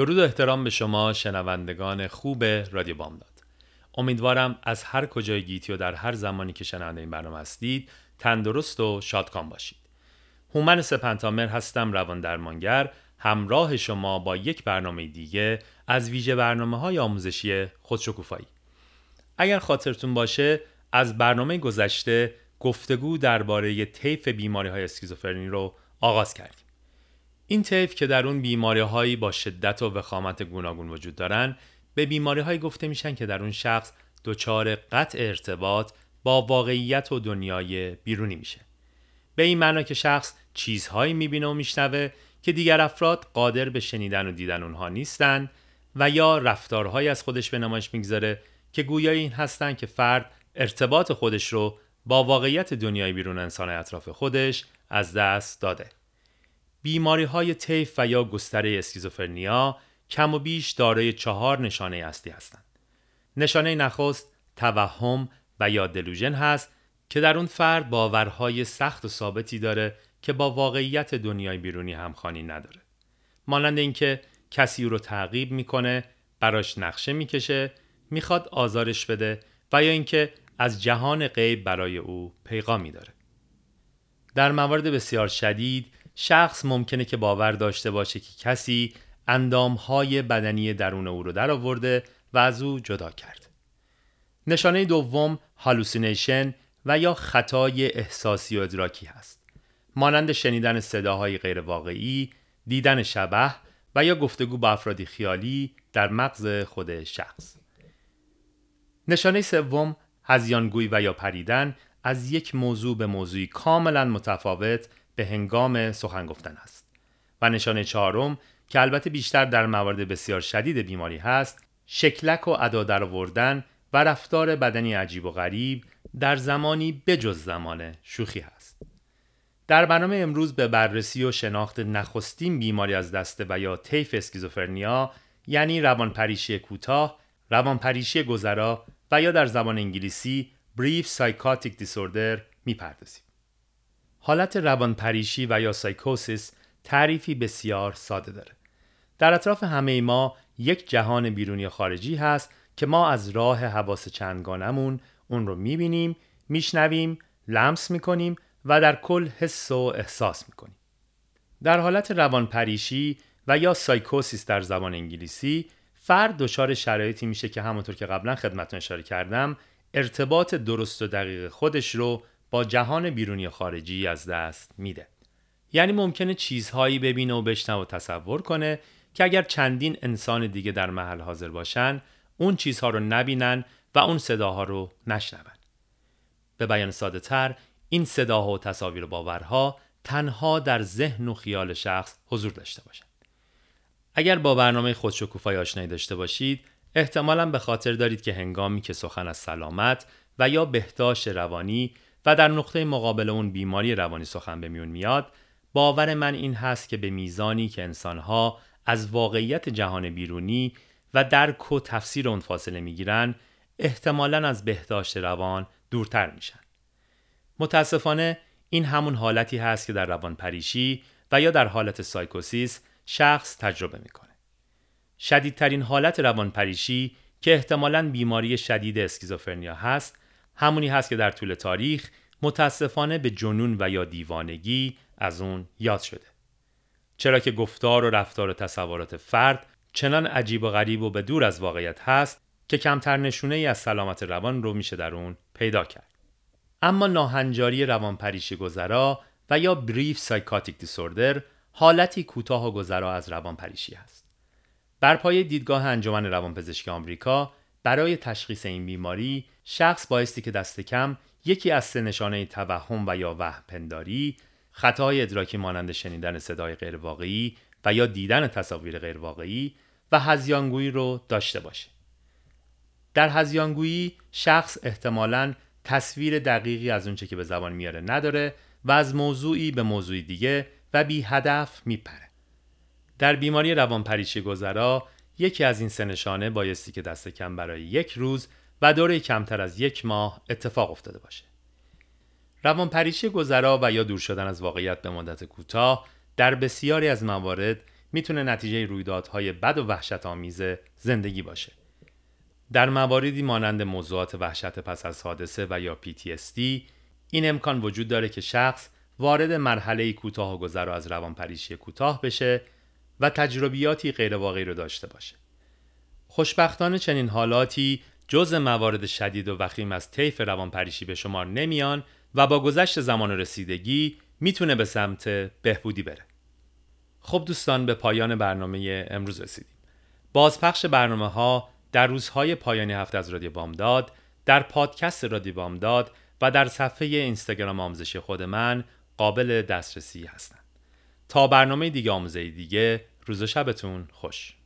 درود و احترام به شما شنوندگان خوب رادیو بامداد. امیدوارم از هر کجای گیتی و در هر زمانی که شنونده این برنامه هستید تندرست و شادکام باشید. هومن سپنتامر هستم روان درمانگر. همراه شما با یک برنامه دیگه از ویژه برنامه های آموزشی خودشکوفایی. اگر خاطرتون باشه از برنامه گذشته گفتگو درباره طیف بیماری های اسکیزوفرنی رو آغاز کردیم. این طیف که در اون بیماری هایی با شدت و وخامت گوناگون وجود دارن به بیماری هایی گفته میشن که در اون شخص دچار قطع ارتباط با واقعیت و دنیای بیرونی میشه به این معنا که شخص چیزهایی می‌بینه و میشنوه که دیگر افراد قادر به شنیدن و دیدن اونها نیستن و یا رفتارهایی از خودش به نمایش می‌گذاره که گویای این هستن که فرد ارتباط خودش رو با واقعیت دنیای بیرون انسان اطراف خودش از دست داده. بیماری های طیف و یا گستره اسکیزوفرنیا کم و بیش دارای چهار نشانه اصلی هستند. نشانه نخست توهم و یا دلوژن هست که در اون فرد باورهای سخت و ثابتی داره که با واقعیت دنیای بیرونی همخوانی نداره. مانند اینکه کسی رو تعقیب می‌کنه، براش نقشه می‌کشه، می‌خواد آزارش بده و یا اینکه از جهان غیب برای او پیغامی داره. در موارد بسیار شدید شخص ممکنه که باور داشته باشه که کسی اندامهای بدنی درون او رو درآورده و از او جدا کرد. نشانه دوم هالوسینیشن و یا خطای احساسی و ادراکی هست. مانند شنیدن صداهای غیرواقعی، دیدن شبح و یا گفتگو با افرادی خیالی در مغز خود شخص. نشانه سوم هزیانگوی و یا پریدن از یک موضوع به موضوعی کاملا متفاوت به هنگام سخن گفتن است. و نشانه چهارم که البته بیشتر در موارد بسیار شدید بیماری هست، شکلک و ادا درآوردن و رفتار بدنی عجیب و غریب در زمانی بجز زمان شوخی هست. در برنامه امروز به بررسی و شناخت نخستین بیماری از دسته و یا طیف اسکیزوفرنیا یعنی روانپریشی کوتاه، روانپریشی گذرا و یا در زبان انگلیسی Brief Psychotic Disorder می‌پردازیم. حالت روانپریشی و یا سایکوسیس تعریفی بسیار ساده داره. در اطراف همه ما یک جهان بیرونی خارجی هست که ما از راه حواس چندگانمون اون رو می‌بینیم، میشنویم، لمس می‌کنیم و در کل حس و احساس می‌کنیم. در حالت روانپریشی و یا سایکوسیس در زبان انگلیسی فرد دچار شرایطی میشه که همونطور که قبلا خدمتتون اشاره کردم ارتباط درست و دقیق خودش رو با جهان بیرونی خارجی از دست میده. یعنی ممکنه چیزهایی ببینه و بشنوه و تصور کنه که اگر چندین انسان دیگه در محل حاضر باشن اون چیزها رو نبینن و اون صداها رو نشنون. به بیان ساده تر این صداها و تصاویر و باورها تنها در ذهن و خیال شخص حضور داشته باشند. اگر با برنامه خودشکوفایی آشنایی داشته باشید احتمالا به خاطر دارید که هنگامی که سخن از سلامت و یا بهداشت روانی و در نقطه مقابل اون بیماری روانی سخن به میون میاد باور من این هست که به میزانی که انسانها از واقعیت جهان بیرونی و درک و تفسیر اون فاصله می‌گیرن احتمالا از بهداشت روان دورتر میشن. متاسفانه این همون حالتی هست که در روان پریشی و یا در حالت سایکوسیس شخص تجربه می‌کنه. شدیدترین حالت روان پریشی که احتمالا بیماری شدید اسکیزوفرنیا هست همونی هست که در طول تاریخ متاسفانه به جنون و یا دیوانگی از اون یاد شده. چرا که گفتار و رفتار و تصورات فرد چنان عجیب و غریب و به دور از واقعیت هست که کمتر نشونه ای از سلامت روان رو میشه در اون پیدا کرد. اما ناهنجاری روانپریشی گذرا و یا بریف سایکاتیک دیسوردر حالتی کوتاه و گذرا از روانپریشی است. بر پای دیدگاه انجمن روانپزشکی آمریکا برای تشخیص این بیماری شخص بایستی که دست کم یکی از سه نشانه توهم و یا وهم پنداری خطای ادراکی مانند شنیدن صدای غیرواقعی و یا دیدن تصاویر غیرواقعی و هزیانگویی رو داشته باشه. در هزیانگویی شخص احتمالاً تصویر دقیقی از اونچه که به زبان میاره نداره و از موضوعی به موضوعی دیگه و بی هدف میپره. در بیماری روانپریشی گذرا یکی از این سه نشانه بایستی که دست کم برای یک روز و دوره کمتر از یک ماه اتفاق افتاده باشه. روانپریشی گذرا و یا دور شدن از واقعیت به مدت کوتاه در بسیاری از موارد می‌تونه نتیجه رویدادهای بد و وحشت آمیز زندگی باشه. در مواردی مانند موضوعات وحشت پس از حادثه و یا PTSD این امکان وجود داره که شخص وارد مرحله کوتاه و گذرا از روانپریشی کوتاه بشه و تجربیاتی غیرواقعی رو داشته باشه. خوشبختانه چنین حالاتی جز موارد شدید و وخیم از طیف روانپریشی به شمار نمیان و با گذشت زمان و رسیدگی می‌تونه به سمت بهبودی بره. خب دوستان به پایان برنامه امروز رسیدیم. بازپخش برنامه ها در روزهای پایانی هفته از رادیو بامداد، در پادکست رادیو بامداد و در صفحه اینستاگرام آموزشی خود من قابل دسترسی هستند. تا برنامه دیگه آموزه دیگه روز شبتون خوش.